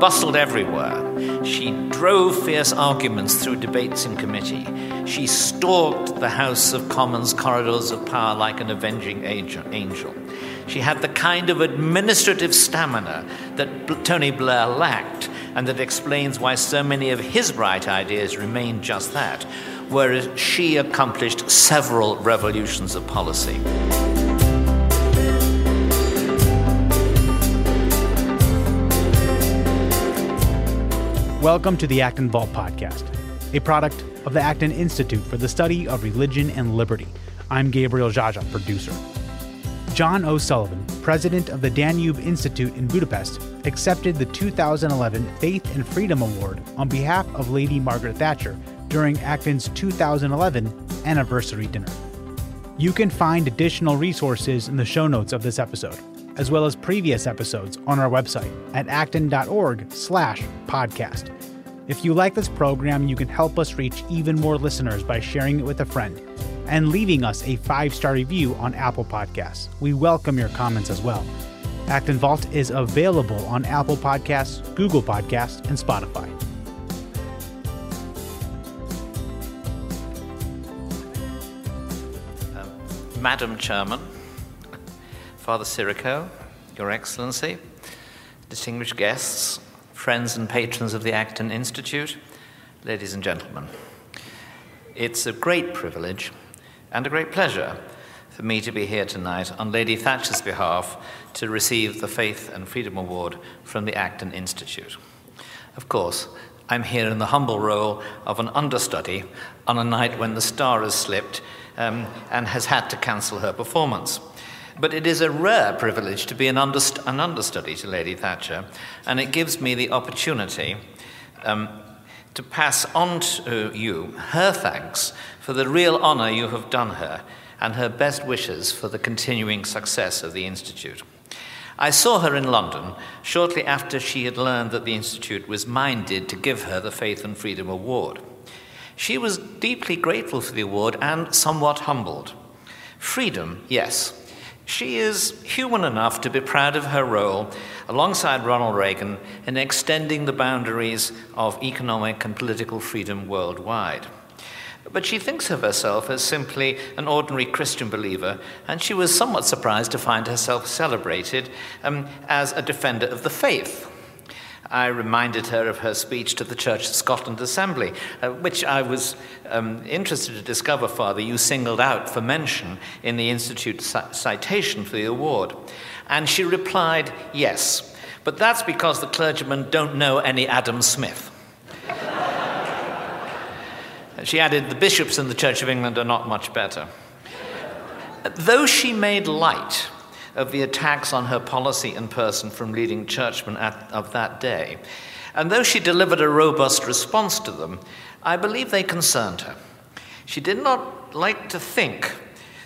bustled everywhere. She drove fierce arguments through debates in committee. She stalked the House of Commons corridors of power like an avenging angel. She had the kind of administrative stamina that Tony Blair lacked, and that explains why so many of his bright ideas remained just that, whereas she accomplished several revolutions of policy. Welcome to the Acton Vault podcast, a product of the Acton Institute for the Study of Religion and Liberty. I'm Gabriel Jaja, producer. John O'Sullivan, president of the Danube Institute in Budapest, accepted the 2011 Faith and Freedom Award on behalf of Lady Margaret Thatcher during Acton's 2011 anniversary dinner. You can find additional resources in the show notes of this episode, as well as previous episodes on our website at acton.org slash podcast. If you like this program, you can help us reach even more listeners by sharing it with a friend and leaving us a five star review on Apple Podcasts. We welcome your comments as well. Acton Vault is available on Apple Podcasts, Google Podcasts, and Spotify. Um, Madam Chairman, Father Sirico, Your Excellency, distinguished guests, friends and patrons of the Acton Institute, ladies and gentlemen. It's a great privilege and a great pleasure for me to be here tonight on Lady Thatcher's behalf to receive the Faith and Freedom Award from the Acton Institute. Of course, I'm here in the humble role of an understudy on a night when the star has slipped um, and has had to cancel her performance. But it is a rare privilege to be an, underst- an understudy to Lady Thatcher, and it gives me the opportunity um, to pass on to you her thanks for the real honour you have done her and her best wishes for the continuing success of the Institute. I saw her in London shortly after she had learned that the Institute was minded to give her the Faith and Freedom Award. She was deeply grateful for the award and somewhat humbled. Freedom, yes, she is human enough to be proud of her role alongside Ronald Reagan in extending the boundaries of economic and political freedom worldwide. But she thinks of herself as simply an ordinary Christian believer, and she was somewhat surprised to find herself celebrated um, as a defender of the faith. I reminded her of her speech to the Church of Scotland Assembly, uh, which I was um, interested to discover, Father, you singled out for mention in the Institute citation for the award. And she replied, yes, but that's because the clergymen don't know any Adam Smith. she added, the bishops in the Church of England are not much better. Though she made light of the attacks on her policy and person from leading churchmen at, of that day. And though she delivered a robust response to them, I believe they concerned her. She did not like to think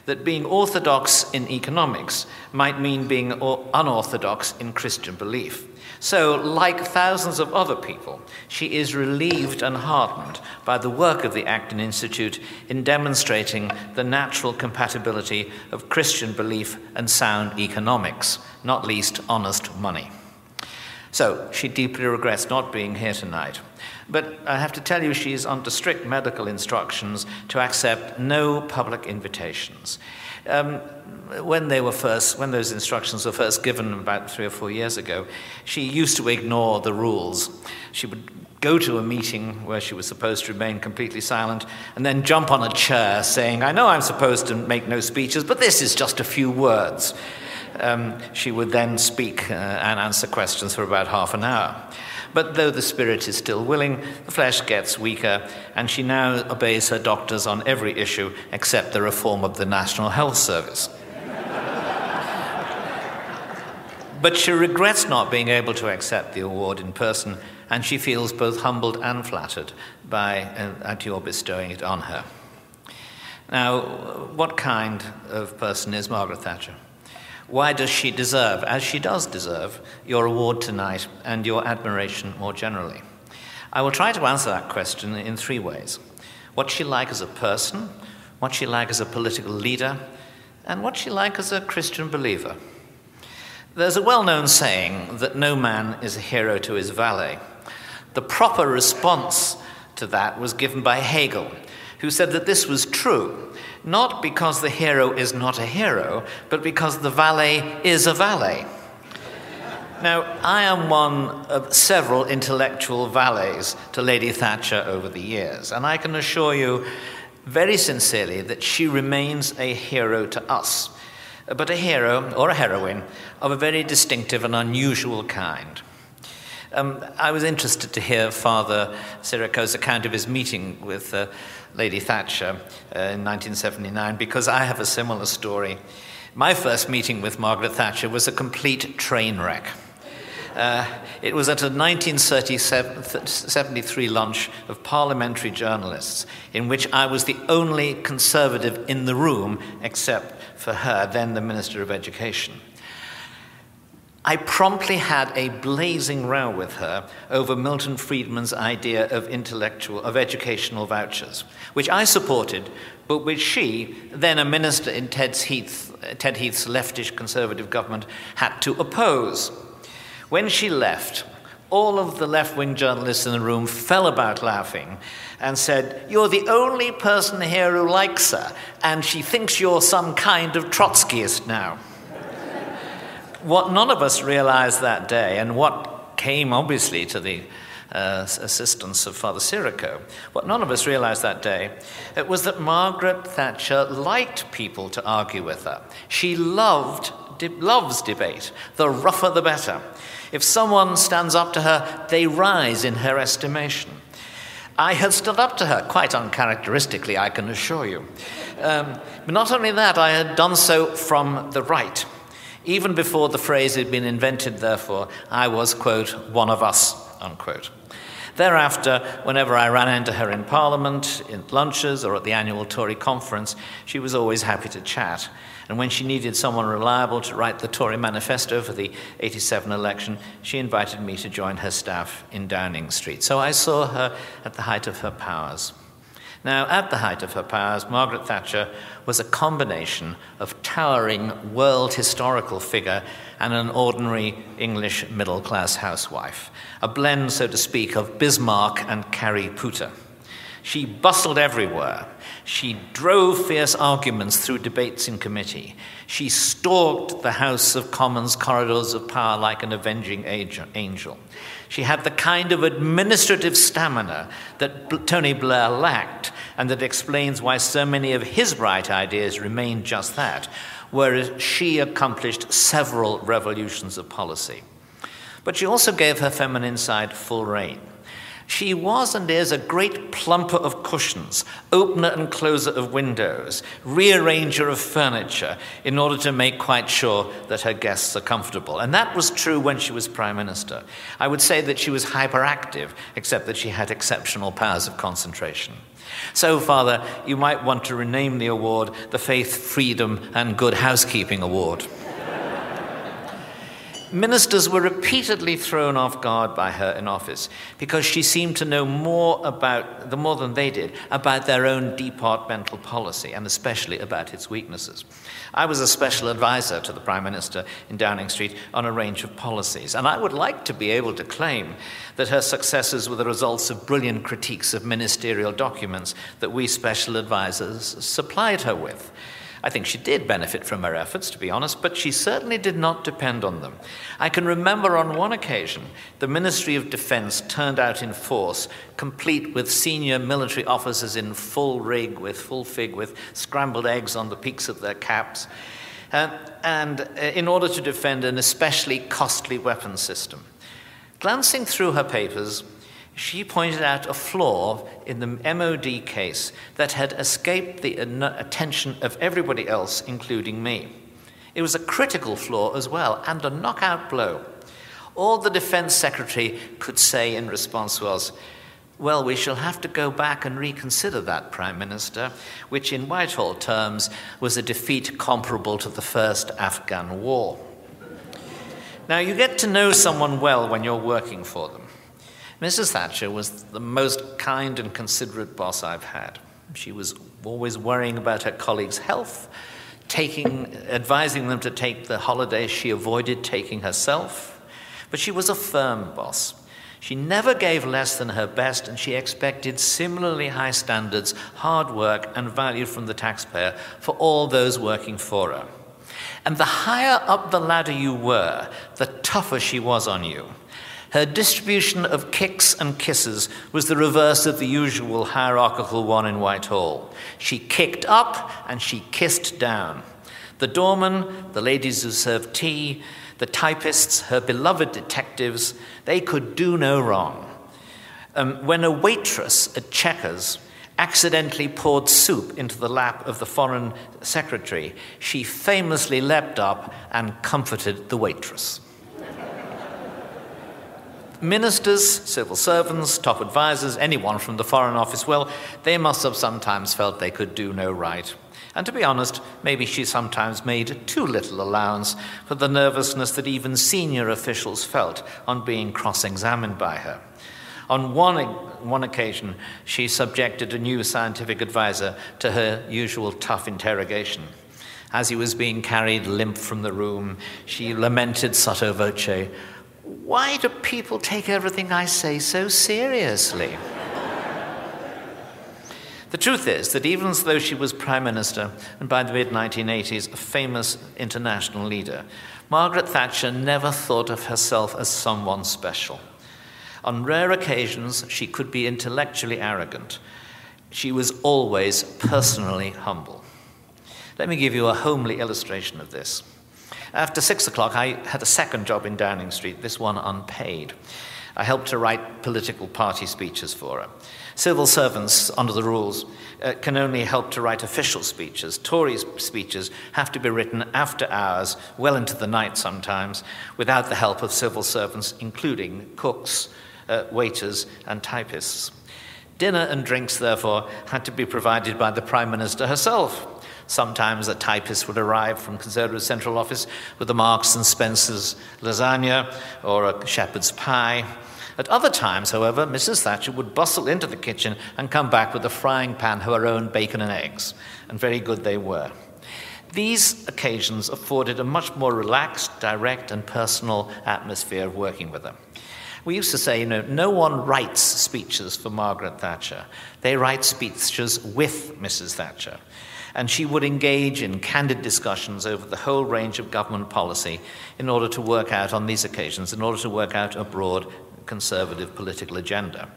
that being orthodox in economics might mean being unorthodox in Christian belief. So, like thousands of other people, she is relieved and heartened by the work of the Acton Institute in demonstrating the natural compatibility of Christian belief and sound economics, not least honest money. So, she deeply regrets not being here tonight. But I have to tell you, she is under strict medical instructions to accept no public invitations. Um, when they were first, when those instructions were first given about three or four years ago, she used to ignore the rules. She would go to a meeting where she was supposed to remain completely silent and then jump on a chair saying, I know I'm supposed to make no speeches, but this is just a few words. Um, she would then speak uh, and answer questions for about half an hour. But though the spirit is still willing, the flesh gets weaker, and she now obeys her doctors on every issue except the reform of the National Health Service. but she regrets not being able to accept the award in person, and she feels both humbled and flattered by uh, at your bestowing it on her. Now, what kind of person is Margaret Thatcher? Why does she deserve, as she does deserve, your award tonight and your admiration more generally? I will try to answer that question in three ways what she like as a person, what she like as a political leader, and what she like as a Christian believer. There's a well known saying that no man is a hero to his valet. The proper response to that was given by Hegel, who said that this was true, not because the hero is not a hero, but because the valet is a valet. Now, I am one of several intellectual valets to Lady Thatcher over the years, and I can assure you very sincerely that she remains a hero to us, but a hero or a heroine of a very distinctive and unusual kind. Um, I was interested to hear Father Sirico's account of his meeting with uh, Lady Thatcher uh, in 1979 because I have a similar story. My first meeting with Margaret Thatcher was a complete train wreck. Uh, it was at a 1973 lunch of parliamentary journalists, in which I was the only conservative in the room except for her, then the Minister of Education. I promptly had a blazing row with her over Milton Friedman's idea of intellectual, of educational vouchers, which I supported, but which she, then a minister in Heath, Ted Heath's leftish conservative government, had to oppose. When she left, all of the left wing journalists in the room fell about laughing and said, You're the only person here who likes her, and she thinks you're some kind of Trotskyist now. What none of us realized that day, and what came obviously to the uh, assistance of Father Sirico, what none of us realized that day it was that Margaret Thatcher liked people to argue with her. She loved, de- loves debate. The rougher the better. If someone stands up to her, they rise in her estimation. I had stood up to her, quite uncharacteristically, I can assure you. Um, but not only that, I had done so from the right. Even before the phrase had been invented, therefore, I was, quote, one of us, unquote. Thereafter, whenever I ran into her in Parliament, in lunches, or at the annual Tory conference, she was always happy to chat. And when she needed someone reliable to write the Tory manifesto for the 87 election, she invited me to join her staff in Downing Street. So I saw her at the height of her powers. Now, at the height of her powers, Margaret Thatcher was a combination of towering world historical figure and an ordinary English middle class housewife, a blend, so to speak, of Bismarck and Carrie Pooter. She bustled everywhere. She drove fierce arguments through debates in committee. She stalked the House of Commons corridors of power like an avenging angel. She had the kind of administrative stamina that Tony Blair lacked, and that explains why so many of his bright ideas remained just that, whereas she accomplished several revolutions of policy. But she also gave her feminine side full rein. She was and is a great plumper of cushions, opener and closer of windows, rearranger of furniture, in order to make quite sure that her guests are comfortable. And that was true when she was Prime Minister. I would say that she was hyperactive, except that she had exceptional powers of concentration. So, Father, you might want to rename the award the Faith, Freedom, and Good Housekeeping Award. Ministers were repeatedly thrown off guard by her in office because she seemed to know more about, the more than they did, about their own departmental policy and especially about its weaknesses. I was a special advisor to the Prime Minister in Downing Street on a range of policies, and I would like to be able to claim that her successes were the results of brilliant critiques of ministerial documents that we special advisors supplied her with. I think she did benefit from her efforts, to be honest, but she certainly did not depend on them. I can remember on one occasion the Ministry of Defense turned out in force, complete with senior military officers in full rig, with full fig, with scrambled eggs on the peaks of their caps, uh, and uh, in order to defend an especially costly weapons system. Glancing through her papers, she pointed out a flaw in the MOD case that had escaped the attention of everybody else, including me. It was a critical flaw as well, and a knockout blow. All the Defense Secretary could say in response was, Well, we shall have to go back and reconsider that, Prime Minister, which in Whitehall terms was a defeat comparable to the first Afghan war. Now, you get to know someone well when you're working for them. Mrs. Thatcher was the most kind and considerate boss I've had. She was always worrying about her colleagues' health, taking, advising them to take the holidays she avoided taking herself. But she was a firm boss. She never gave less than her best, and she expected similarly high standards, hard work, and value from the taxpayer for all those working for her. And the higher up the ladder you were, the tougher she was on you. Her distribution of kicks and kisses was the reverse of the usual hierarchical one in Whitehall. She kicked up and she kissed down. The doorman, the ladies who served tea, the typists, her beloved detectives, they could do no wrong. Um, when a waitress at Chequers accidentally poured soup into the lap of the foreign secretary, she famously leapt up and comforted the waitress. Ministers, civil servants, top advisors, anyone from the Foreign Office, well, they must have sometimes felt they could do no right. And to be honest, maybe she sometimes made too little allowance for the nervousness that even senior officials felt on being cross examined by her. On one, one occasion, she subjected a new scientific advisor to her usual tough interrogation. As he was being carried limp from the room, she lamented sotto voce, Why do people take everything I say so seriously? The truth is that even though she was Prime Minister and by the mid 1980s a famous international leader, Margaret Thatcher never thought of herself as someone special. On rare occasions, she could be intellectually arrogant. She was always personally humble. Let me give you a homely illustration of this. After six o'clock, I had a second job in Downing Street, this one unpaid. I helped to write political party speeches for her. Civil servants, under the rules, uh, can only help to write official speeches. Tory speeches have to be written after hours, well into the night sometimes, without the help of civil servants, including cooks, uh, waiters, and typists. Dinner and drinks, therefore, had to be provided by the Prime Minister herself. Sometimes a typist would arrive from Conservative Central Office with a Marks and Spencer's lasagna or a shepherd's pie. At other times, however, Mrs. Thatcher would bustle into the kitchen and come back with a frying pan of her own bacon and eggs, and very good they were. These occasions afforded a much more relaxed, direct, and personal atmosphere of working with her. We used to say, you know, no one writes speeches for Margaret Thatcher. They write speeches with Mrs. Thatcher. And she would engage in candid discussions over the whole range of government policy in order to work out, on these occasions, in order to work out a broad conservative political agenda.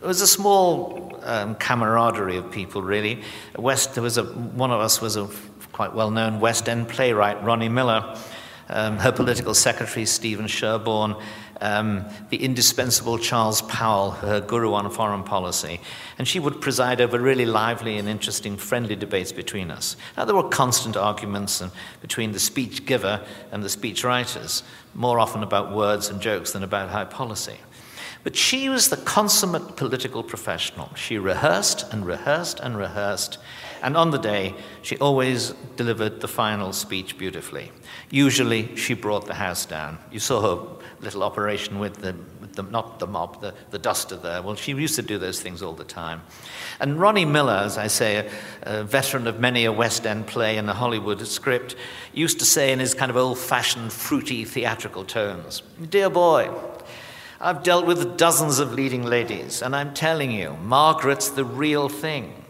It was a small um, camaraderie of people, really. West, there was a, one of us was a quite well known West End playwright, Ronnie Millar. Um, her political secretary, Stephen Sherbourne, um, the indispensable Charles Powell, her guru on foreign policy, and she would preside over really lively and interesting, friendly debates between us. Now, there were constant arguments between the speech giver and the speech writers, more often about words and jokes than about high policy. But she was the consummate political professional. She rehearsed and rehearsed and rehearsed, and on the day, she always delivered the final speech beautifully. Usually, she brought the house down. You saw her little operation with the, with the not the mop, the, the duster there. Well, she used to do those things all the time. And Ronnie Millar, as I say, a, a veteran of many a West End play and a Hollywood script, used to say in his kind of old fashioned, fruity theatrical tones Dear boy, I've dealt with dozens of leading ladies, and I'm telling you, Margaret's the real thing.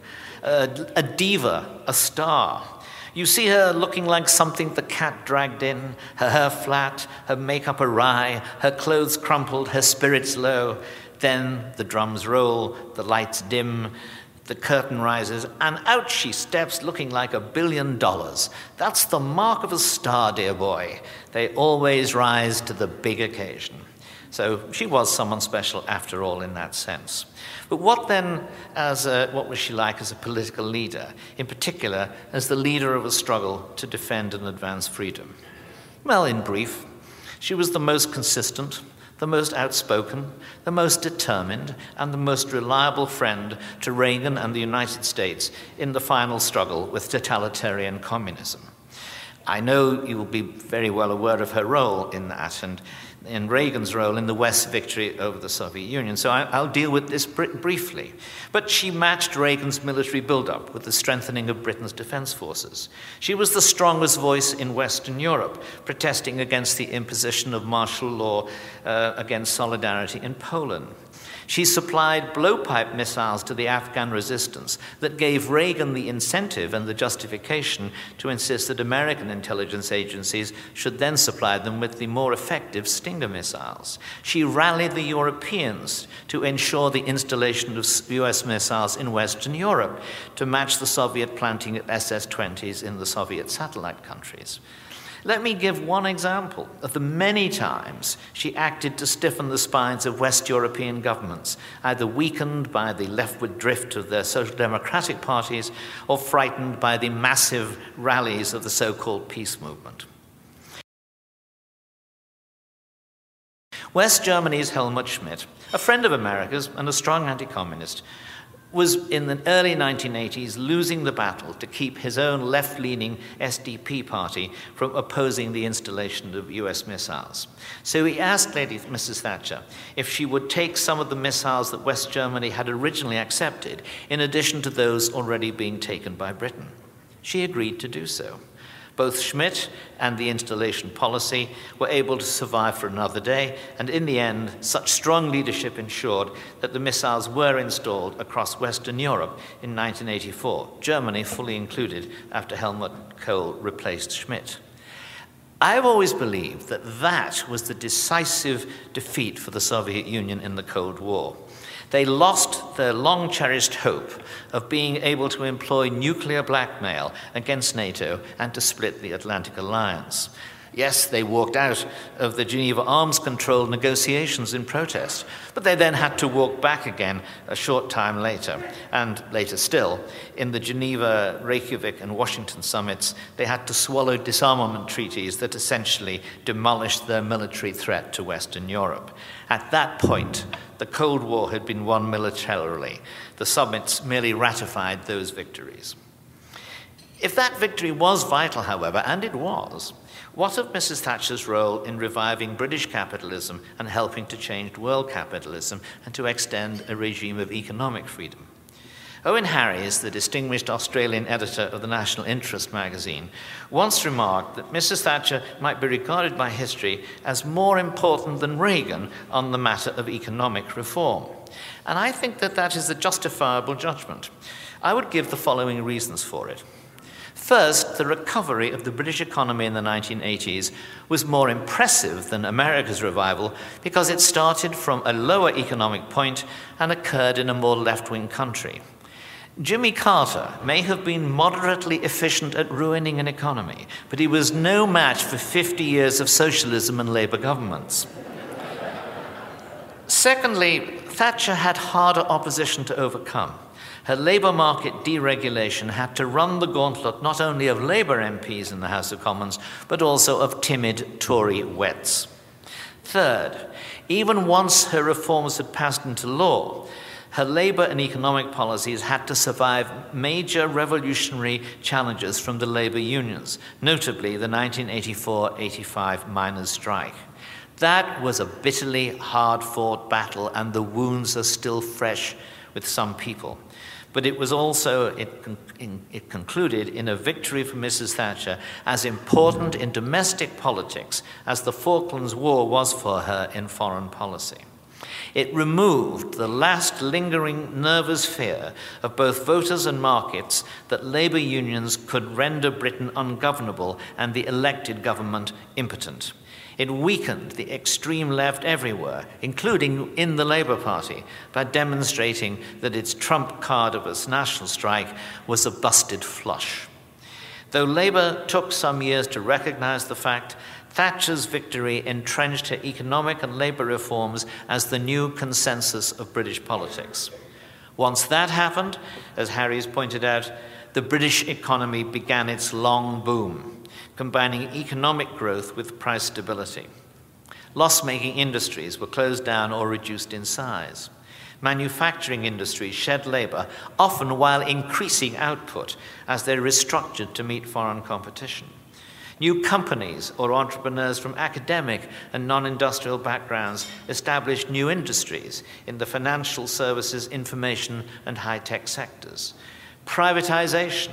A diva, a star. You see her looking like something the cat dragged in, her hair flat, her makeup awry, her clothes crumpled, her spirits low. Then the drums roll, the lights dim, the curtain rises, and out she steps looking like a billion dollars. That's the mark of a star, dear boy. They always rise to the big occasion. So she was someone special after all in that sense. But what then, as a, what was she like as a political leader, in particular as the leader of a struggle to defend and advance freedom? Well, in brief, she was the most consistent, the most outspoken, the most determined, and the most reliable friend to Reagan and the United States in the final struggle with totalitarian communism. I know you will be very well aware of her role in that and in Reagan's role in the West's victory over the Soviet Union. So I, will deal with this br- briefly. But she matched Reagan's military buildup with the strengthening of Britain's defense forces. She was the strongest voice in Western Europe, protesting against the imposition of martial law uh, against solidarity in Poland. She supplied blowpipe missiles to the Afghan resistance that gave Reagan the incentive and the justification to insist that American intelligence agencies should then supply them with the more effective Stinger missiles. She rallied the Europeans to ensure the installation of US missiles in Western Europe to match the Soviet planting of SS 20s in the Soviet satellite countries. Let me give one example of the many times she acted to stiffen the spines of West European governments, either weakened by the leftward drift of their social democratic parties or frightened by the massive rallies of the so called peace movement. West Germany's Helmut Schmidt, a friend of America's and a strong anti communist, was in the early 1980s losing the battle to keep his own left leaning SDP party from opposing the installation of US missiles. So he asked Lady Mrs. Thatcher if she would take some of the missiles that West Germany had originally accepted, in addition to those already being taken by Britain. She agreed to do so. Both Schmidt and the installation policy were able to survive for another day, and in the end, such strong leadership ensured that the missiles were installed across Western Europe in 1984, Germany fully included after Helmut Kohl replaced Schmidt. I've always believed that that was the decisive defeat for the Soviet Union in the Cold War. They lost their long cherished hope of being able to employ nuclear blackmail against NATO and to split the Atlantic Alliance. Yes, they walked out of the Geneva arms control negotiations in protest, but they then had to walk back again a short time later. And later still, in the Geneva, Reykjavik, and Washington summits, they had to swallow disarmament treaties that essentially demolished their military threat to Western Europe. At that point, the Cold War had been won militarily. The summits merely ratified those victories. If that victory was vital, however, and it was, what of Mrs. Thatcher's role in reviving British capitalism and helping to change world capitalism and to extend a regime of economic freedom? Owen Harries, the distinguished Australian editor of the National Interest magazine, once remarked that Mrs. Thatcher might be regarded by history as more important than Reagan on the matter of economic reform. And I think that that is a justifiable judgment. I would give the following reasons for it. First, the recovery of the British economy in the 1980s was more impressive than America's revival because it started from a lower economic point and occurred in a more left wing country. Jimmy Carter may have been moderately efficient at ruining an economy, but he was no match for 50 years of socialism and Labour governments. Secondly, Thatcher had harder opposition to overcome her labour market deregulation had to run the gauntlet not only of Labour MPs in the House of Commons, but also of timid Tory wets. Third, even once her reforms had passed into law, her labour and economic policies had to survive major revolutionary challenges from the labour unions, notably the 1984 85 miners' strike. That was a bitterly hard fought battle, and the wounds are still fresh with some people but it was also, it, it concluded, in a victory for Mrs. Thatcher as important in domestic politics as the Falklands War was for her in foreign policy. It removed the last lingering nervous fear of both voters and markets that labour unions could render Britain ungovernable and the elected government impotent. It weakened the extreme left everywhere, including in the Labour Party, by demonstrating that its trump card of a national strike was a busted flush. Though Labour took some years to recognise the fact, Thatcher's victory entrenched her economic and labour reforms as the new consensus of British politics. Once that happened, as Harries pointed out, the British economy began its long boom combining economic growth with price stability. Loss making industries were closed down or reduced in size. Manufacturing industries shed labor, often while increasing output as they restructured to meet foreign competition. New companies or entrepreneurs from academic and non industrial backgrounds established new industries in the financial services, information, and high tech sectors. Privatization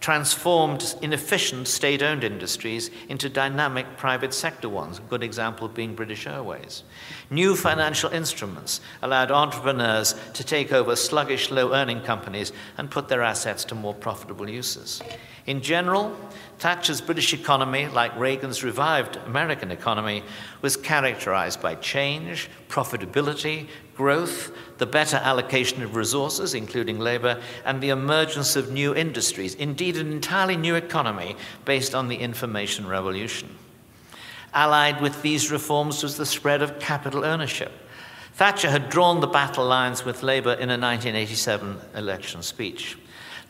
transformed inefficient state owned industries into dynamic private sector ones, a good example being British Airways. New financial instruments allowed entrepreneurs to take over sluggish, low earning companies and put their assets to more profitable uses. In general, Thatcher's British economy, like Reagan's revived American economy, was characterized by change, profitability, growth, the better allocation of resources, including labor, and the emergence of new industries, indeed, an entirely new economy based on the information revolution. Allied with these reforms was the spread of capital ownership. Thatcher had drawn the battle lines with Labour in a 1987 election speech.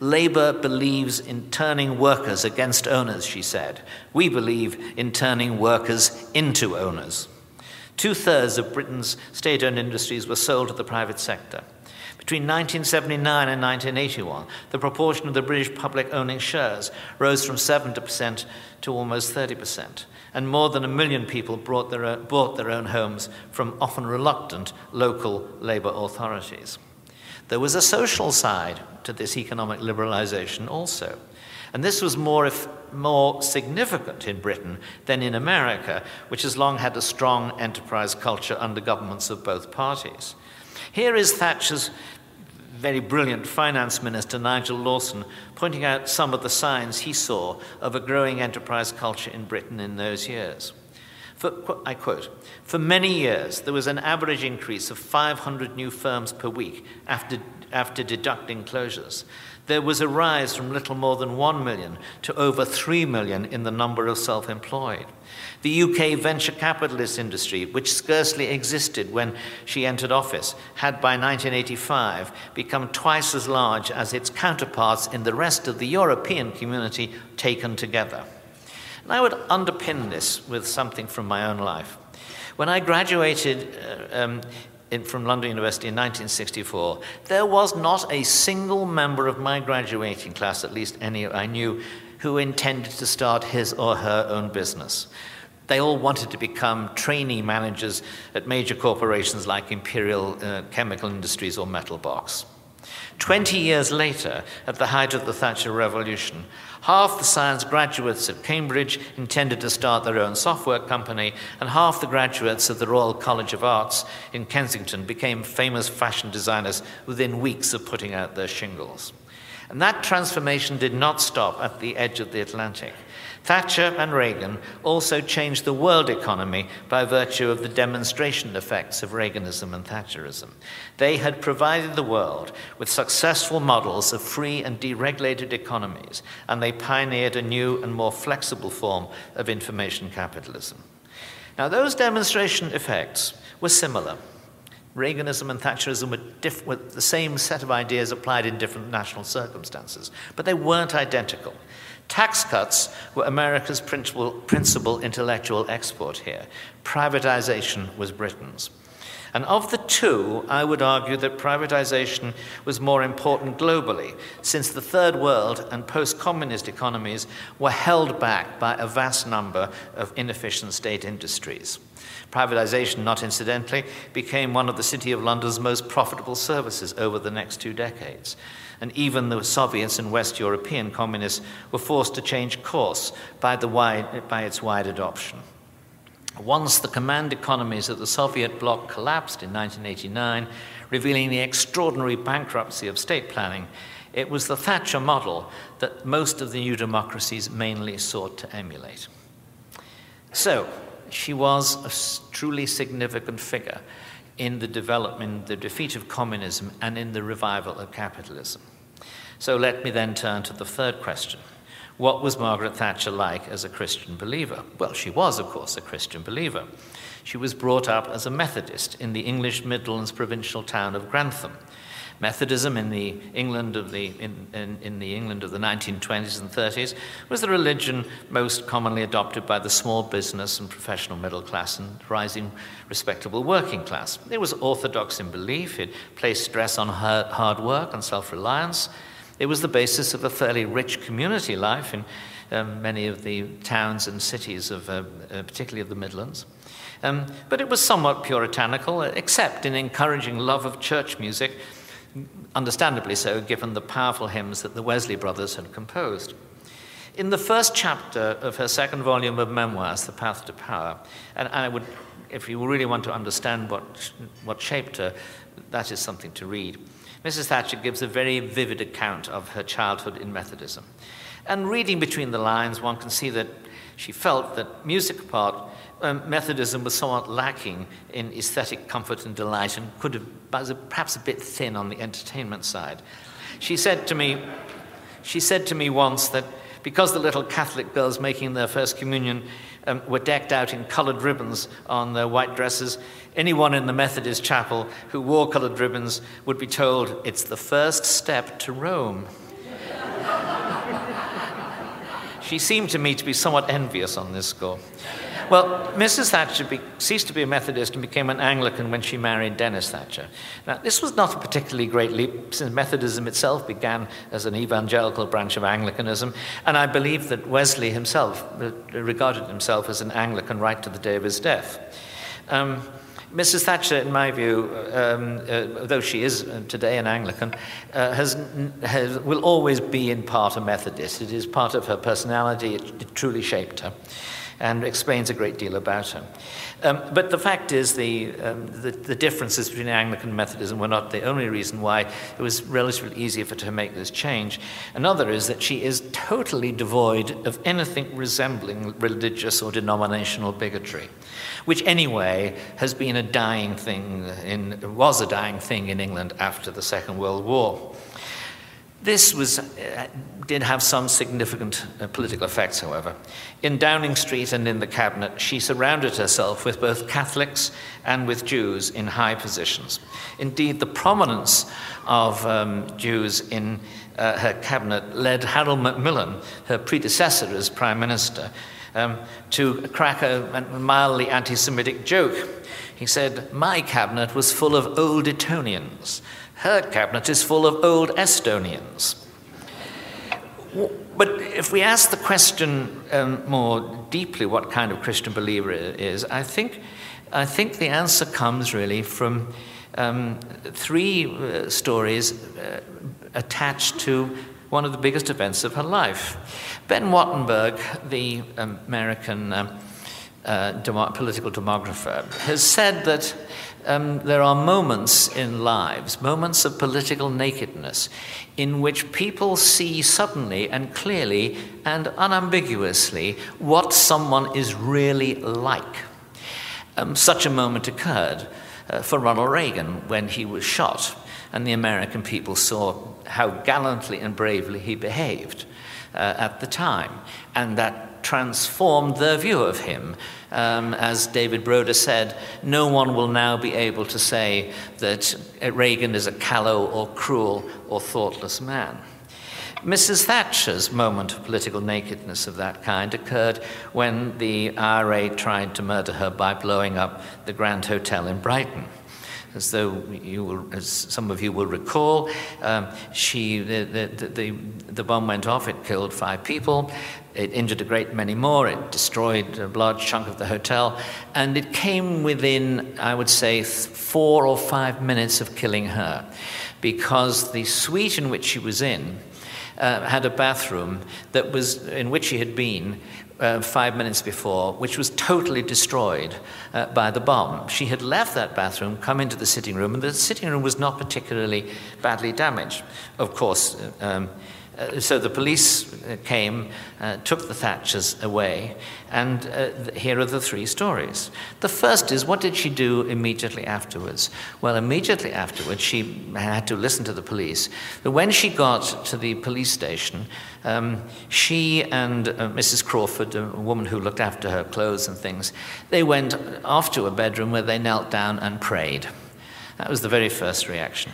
Labour believes in turning workers against owners, she said. We believe in turning workers into owners. Two thirds of Britain's state owned industries were sold to the private sector. Between 1979 and 1981, the proportion of the British public owning shares rose from 70% to almost 30%, and more than a million people bought their own homes from often reluctant local labour authorities. There was a social side to this economic liberalization also. And this was more, if, more significant in Britain than in America, which has long had a strong enterprise culture under governments of both parties. Here is Thatcher's very brilliant finance minister, Nigel Lawson, pointing out some of the signs he saw of a growing enterprise culture in Britain in those years. For, I quote, for many years, there was an average increase of 500 new firms per week after, after deducting closures. There was a rise from little more than 1 million to over 3 million in the number of self employed. The UK venture capitalist industry, which scarcely existed when she entered office, had by 1985 become twice as large as its counterparts in the rest of the European community taken together. And I would underpin this with something from my own life. When I graduated uh, um, in, from London University in 1964, there was not a single member of my graduating class, at least any I knew, who intended to start his or her own business. They all wanted to become trainee managers at major corporations like Imperial uh, Chemical Industries or Metal Box. Twenty years later, at the height of the Thatcher Revolution, half the science graduates at Cambridge intended to start their own software company, and half the graduates of the Royal College of Arts in Kensington became famous fashion designers within weeks of putting out their shingles. And that transformation did not stop at the edge of the Atlantic. Thatcher and Reagan also changed the world economy by virtue of the demonstration effects of Reaganism and Thatcherism. They had provided the world with successful models of free and deregulated economies, and they pioneered a new and more flexible form of information capitalism. Now, those demonstration effects were similar. Reaganism and Thatcherism were, diff- were the same set of ideas applied in different national circumstances, but they weren't identical. Tax cuts were America's principal, principal intellectual export here. Privatization was Britain's. And of the two, I would argue that privatization was more important globally, since the third world and post communist economies were held back by a vast number of inefficient state industries. Privatization, not incidentally, became one of the City of London's most profitable services over the next two decades and even the Soviets and West European communists were forced to change course by, wide, by its wide adoption. Once the command economies of the Soviet bloc collapsed in 1989, revealing the extraordinary bankruptcy of state planning, it was the Thatcher model that most of the new democracies mainly sought to emulate. So, she was a truly significant figure in the development, the defeat of communism, and in the revival of capitalism. So let me then turn to the third question. What was Margaret Thatcher like as a Christian believer? Well, she was, of course, a Christian believer. She was brought up as a Methodist in the English Midlands provincial town of Grantham. Methodism in the England of the, in, in, in, the England of the 1920s and 30s was the religion most commonly adopted by the small business and professional middle class and rising respectable working class. It was orthodox in belief, it placed stress on hard work and self reliance, it was the basis of a fairly rich community life in, um, many of the towns and cities of, uh, uh, particularly of the Midlands. Um, but it was somewhat puritanical, except in encouraging love of church music, understandably so, given the powerful hymns that the Wesley brothers had composed. In the first chapter of her second volume of memoirs, The Path to Power, and I would, if you really want to understand what, what shaped her, that is something to read. Mrs. Thatcher gives a very vivid account of her childhood in Methodism. And reading between the lines, one can see that she felt that music apart, um, Methodism was somewhat lacking in aesthetic comfort and delight and could have, was perhaps a bit thin on the entertainment side. She said to me, she said to me once that because the little Catholic girls making their first communion um, were decked out in colored ribbons on their white dresses, anyone in the Methodist chapel who wore colored ribbons would be told it's the first step to Rome. she seemed to me to be somewhat envious on this score. Well, Mrs. Thatcher be, ceased to be a Methodist and became an Anglican when she married Denis Thatcher. Now, this was not a particularly great leap, since Methodism itself began as an evangelical branch of Anglicanism, and I believe that Wesley himself regarded himself as an Anglican right to the day of his death. Um, Mrs. Thatcher, in my view, um, uh, though she is uh, today an Anglican, uh, has, has, will always be in part a Methodist. It is part of her personality, it, it truly shaped her and explains a great deal about her. Um, but the fact is, the, um, the, the, differences between Anglican and Methodism were not the only reason why it was relatively easy for her to make this change. Another is that she is totally devoid of anything resembling religious or denominational bigotry, which anyway has been a dying thing in, was a dying thing in England after the Second World War. This was, uh, did have some significant uh, political effects, however. In Downing Street and in the cabinet, she surrounded herself with both Catholics and with Jews in high positions. Indeed, the prominence of um, Jews in uh, her cabinet led Harold Macmillan, her predecessor as Prime Minister, um, to crack a, mildly anti Semitic joke. He said, My cabinet was full of old Etonians her cabinet is full of old Estonians. But if we ask the question um, more deeply, what kind of Christian believer is, I think, I think the answer comes really from um, three uh, stories uh, attached to one of the biggest events of her life. Ben Wattenberg, the American uh, uh, political demographer, has said that um, there are moments in lives, moments of political nakedness, in which people see suddenly and clearly and unambiguously what someone is really like. Um, such a moment occurred uh, for Ronald Reagan when he was shot, and the American people saw how gallantly and bravely he behaved uh, at the time, and that transformed their view of him um, as David Broder said, no one will now be able to say that Reagan is a callow or cruel or thoughtless man. Mrs. Thatcher's moment of political nakedness of that kind occurred when the IRA tried to murder her by blowing up the Grand Hotel in Brighton as though you will, as some of you will recall, um, she, the, the, the, the, bomb went off, it killed five people, it injured a great many more, it destroyed a large chunk of the hotel, and it came within, I would say, four or five minutes of killing her, because the suite in which she was in uh, had a bathroom that was, in which she had been, uh, five minutes before, which was totally destroyed uh, by the bomb. She had left that bathroom, come into the sitting room, and the sitting room was not particularly badly damaged. Of course, um, uh, so the police uh, came, uh, took the Thatchers away, and uh, here are the three stories. The first is what did she do immediately afterwards? Well, immediately afterwards, she had to listen to the police. But when she got to the police station, um, she and uh, Mrs. Crawford, a woman who looked after her clothes and things, they went off to a bedroom where they knelt down and prayed. That was the very first reaction.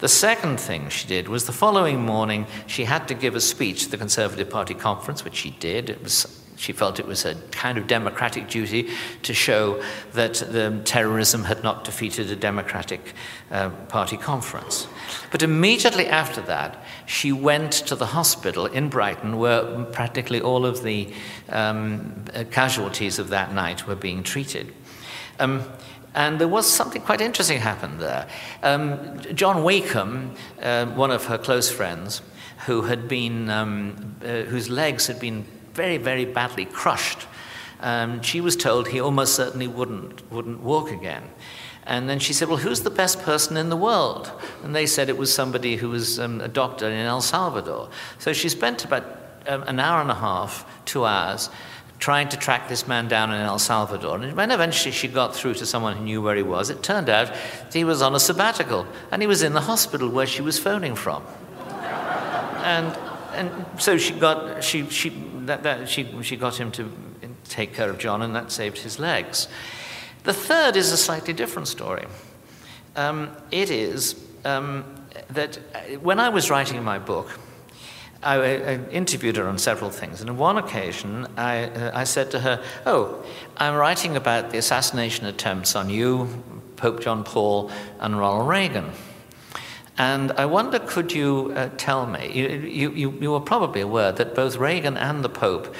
The second thing she did was the following morning, she had to give a speech at the Conservative Party conference, which she did. It was she felt it was a kind of democratic duty to show that the terrorism had not defeated a Democratic uh, Party conference. But immediately after that, she went to the hospital in Brighton where practically all of the um, casualties of that night were being treated. Um, and there was something quite interesting happened there. Um, John Wakeham, uh, one of her close friends, who had been, um, uh, whose legs had been very, very badly crushed, um, she was told he almost certainly wouldn't, wouldn't walk again. And then she said, Well, who's the best person in the world? And they said it was somebody who was um, a doctor in El Salvador. So she spent about um, an hour and a half, two hours, trying to track this man down in El Salvador. And when eventually she got through to someone who knew where he was, it turned out he was on a sabbatical and he was in the hospital where she was phoning from. and, and so she got, she, she, that, that, she, she got him to take care of John, and that saved his legs. The third is a slightly different story. Um, it is um, that when I was writing my book, I, I, interviewed her on several things, and on one occasion I, uh, I said to her, Oh, I'm writing about the assassination attempts on you, Pope John Paul, and Ronald Reagan. And I wonder, could you uh, tell me? You, you, you are probably aware that both Reagan and the Pope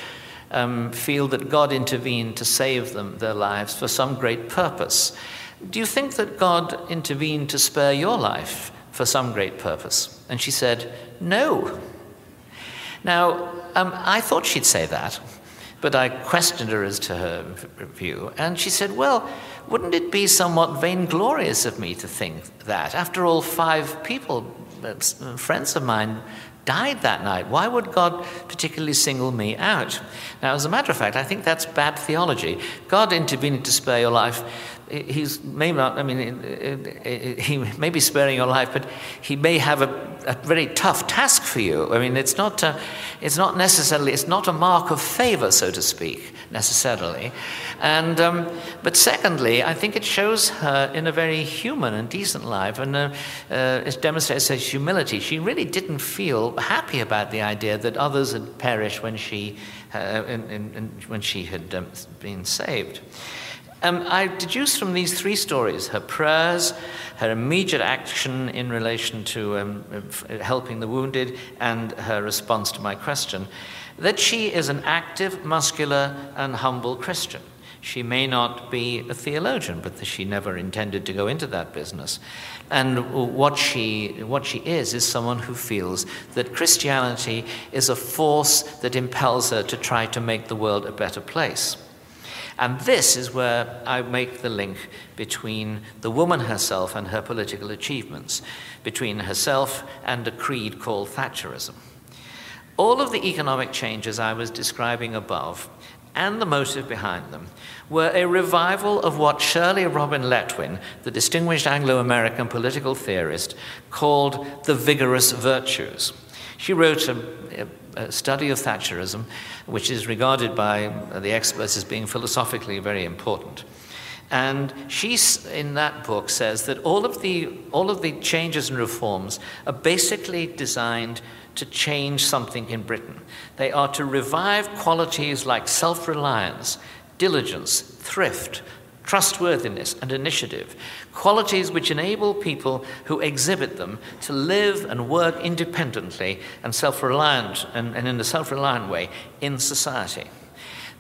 um, feel that God intervened to save them their lives for some great purpose. Do you think that God intervened to spare your life for some great purpose? And she said, No. Now, um, I thought she'd say that, but I questioned her as to her view, and she said, Well, wouldn't it be somewhat vainglorious of me to think that? After all, five people, uh, friends of mine, died that night. Why would God particularly single me out? Now, as a matter of fact, I think that's bad theology. God intervening to spare your life, He's may not, I mean, He may be sparing your life, but He may have a, a very tough task for you. I mean, it's not, uh, it's not necessarily, it's not a mark of favor, so to speak, necessarily. And, um, but secondly, I think it shows her in a very human and decent life, and uh, uh, it demonstrates her humility. She really didn't feel happy about the idea that others had perished when she, uh, in, in, when she had um, been saved. Um, I deduce from these three stories her prayers, her immediate action in relation to um, helping the wounded, and her response to my question that she is an active, muscular, and humble Christian. She may not be a theologian, but she never intended to go into that business. And what she, what she is, is someone who feels that Christianity is a force that impels her to try to make the world a better place. And this is where I make the link between the woman herself and her political achievements, between herself and a creed called Thatcherism. All of the economic changes I was describing above and the motive behind them were a revival of what Shirley Robin Letwin, the distinguished Anglo American political theorist, called the vigorous virtues. She wrote a, study of Thatcherism, which is regarded by the experts as being philosophically very important. And she, in that book, says that all of, the, all of the changes and reforms are basically designed to change something in Britain. They are to revive qualities like self reliance, diligence, thrift, trustworthiness, and initiative, qualities which enable people who exhibit them to live and work independently and self reliant and, and in a self reliant way in society.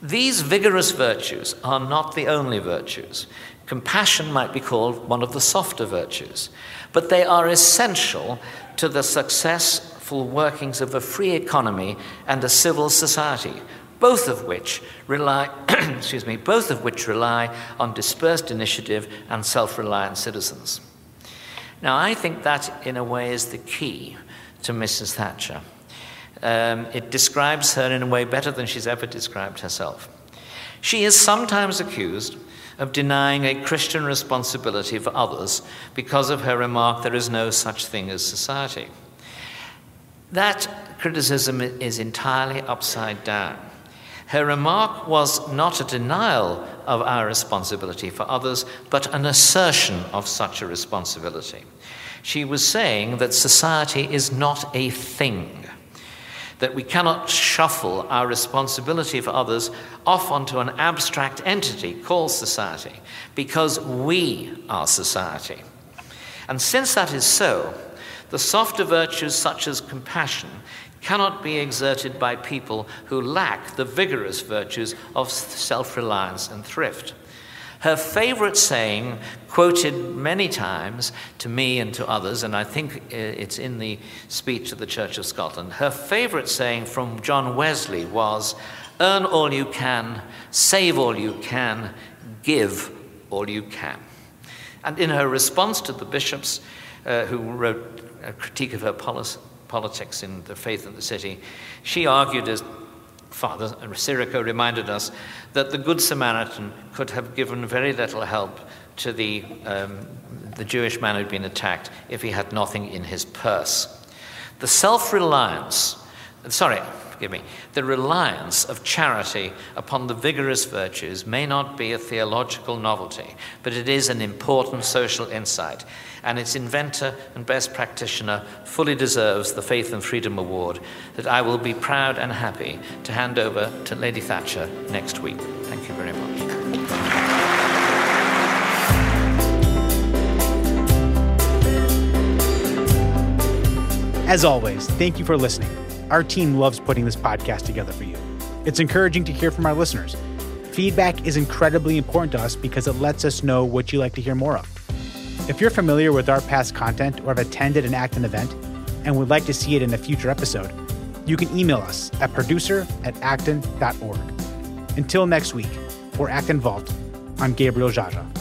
These vigorous virtues are not the only virtues. Compassion might be called one of the softer virtues, but they are essential to the successful workings of a free economy and a civil society, both of which rely, excuse me, both of which rely on dispersed initiative and self-reliant citizens. Now, I think that, in a way, is the key to Mrs. Thatcher. Um, it describes her in a way better than she's ever described herself. She is sometimes accused of denying a Christian responsibility for others because of her remark, there is no such thing as society. That criticism is entirely upside down. Her remark was not a denial of our responsibility for others, but an assertion of such a responsibility. She was saying that society is not a thing. that we cannot shuffle our responsibility for others off onto an abstract entity called society, because we are society. And since that is so, the softer virtues such as compassion cannot be exerted by people who lack the vigorous virtues of self reliance and thrift. Her favorite saying, quoted many times to me and to others, and I think it's in the speech of the Church of Scotland, her favorite saying from John Wesley was, Earn all you can, save all you can, give all you can. And in her response to the bishops uh, who wrote a critique of her policy, politics in the faith of the city, she argued, as Father Sirico reminded us, that the Good Samaritan could have given very little help to the, um, the Jewish man who'd been attacked if he had nothing in his purse. The self reliance, sorry, forgive me, the reliance of charity upon the vigorous virtues may not be a theological novelty, but it is an important social insight and its inventor and best practitioner fully deserves the Faith and Freedom Award that I will be proud and happy to hand over to Lady Thatcher next week. Thank you very much. As always, thank you for listening. Our team loves putting this podcast together for you. It's encouraging to hear from our listeners. Feedback is incredibly important to us because it lets us know what you like to hear more of. If you're familiar with our past content or have attended an Acton event and would like to see it in a future episode, you can email us at producer at acton.org. Until next week, for Acton Vault, I'm Gabriel Jaja.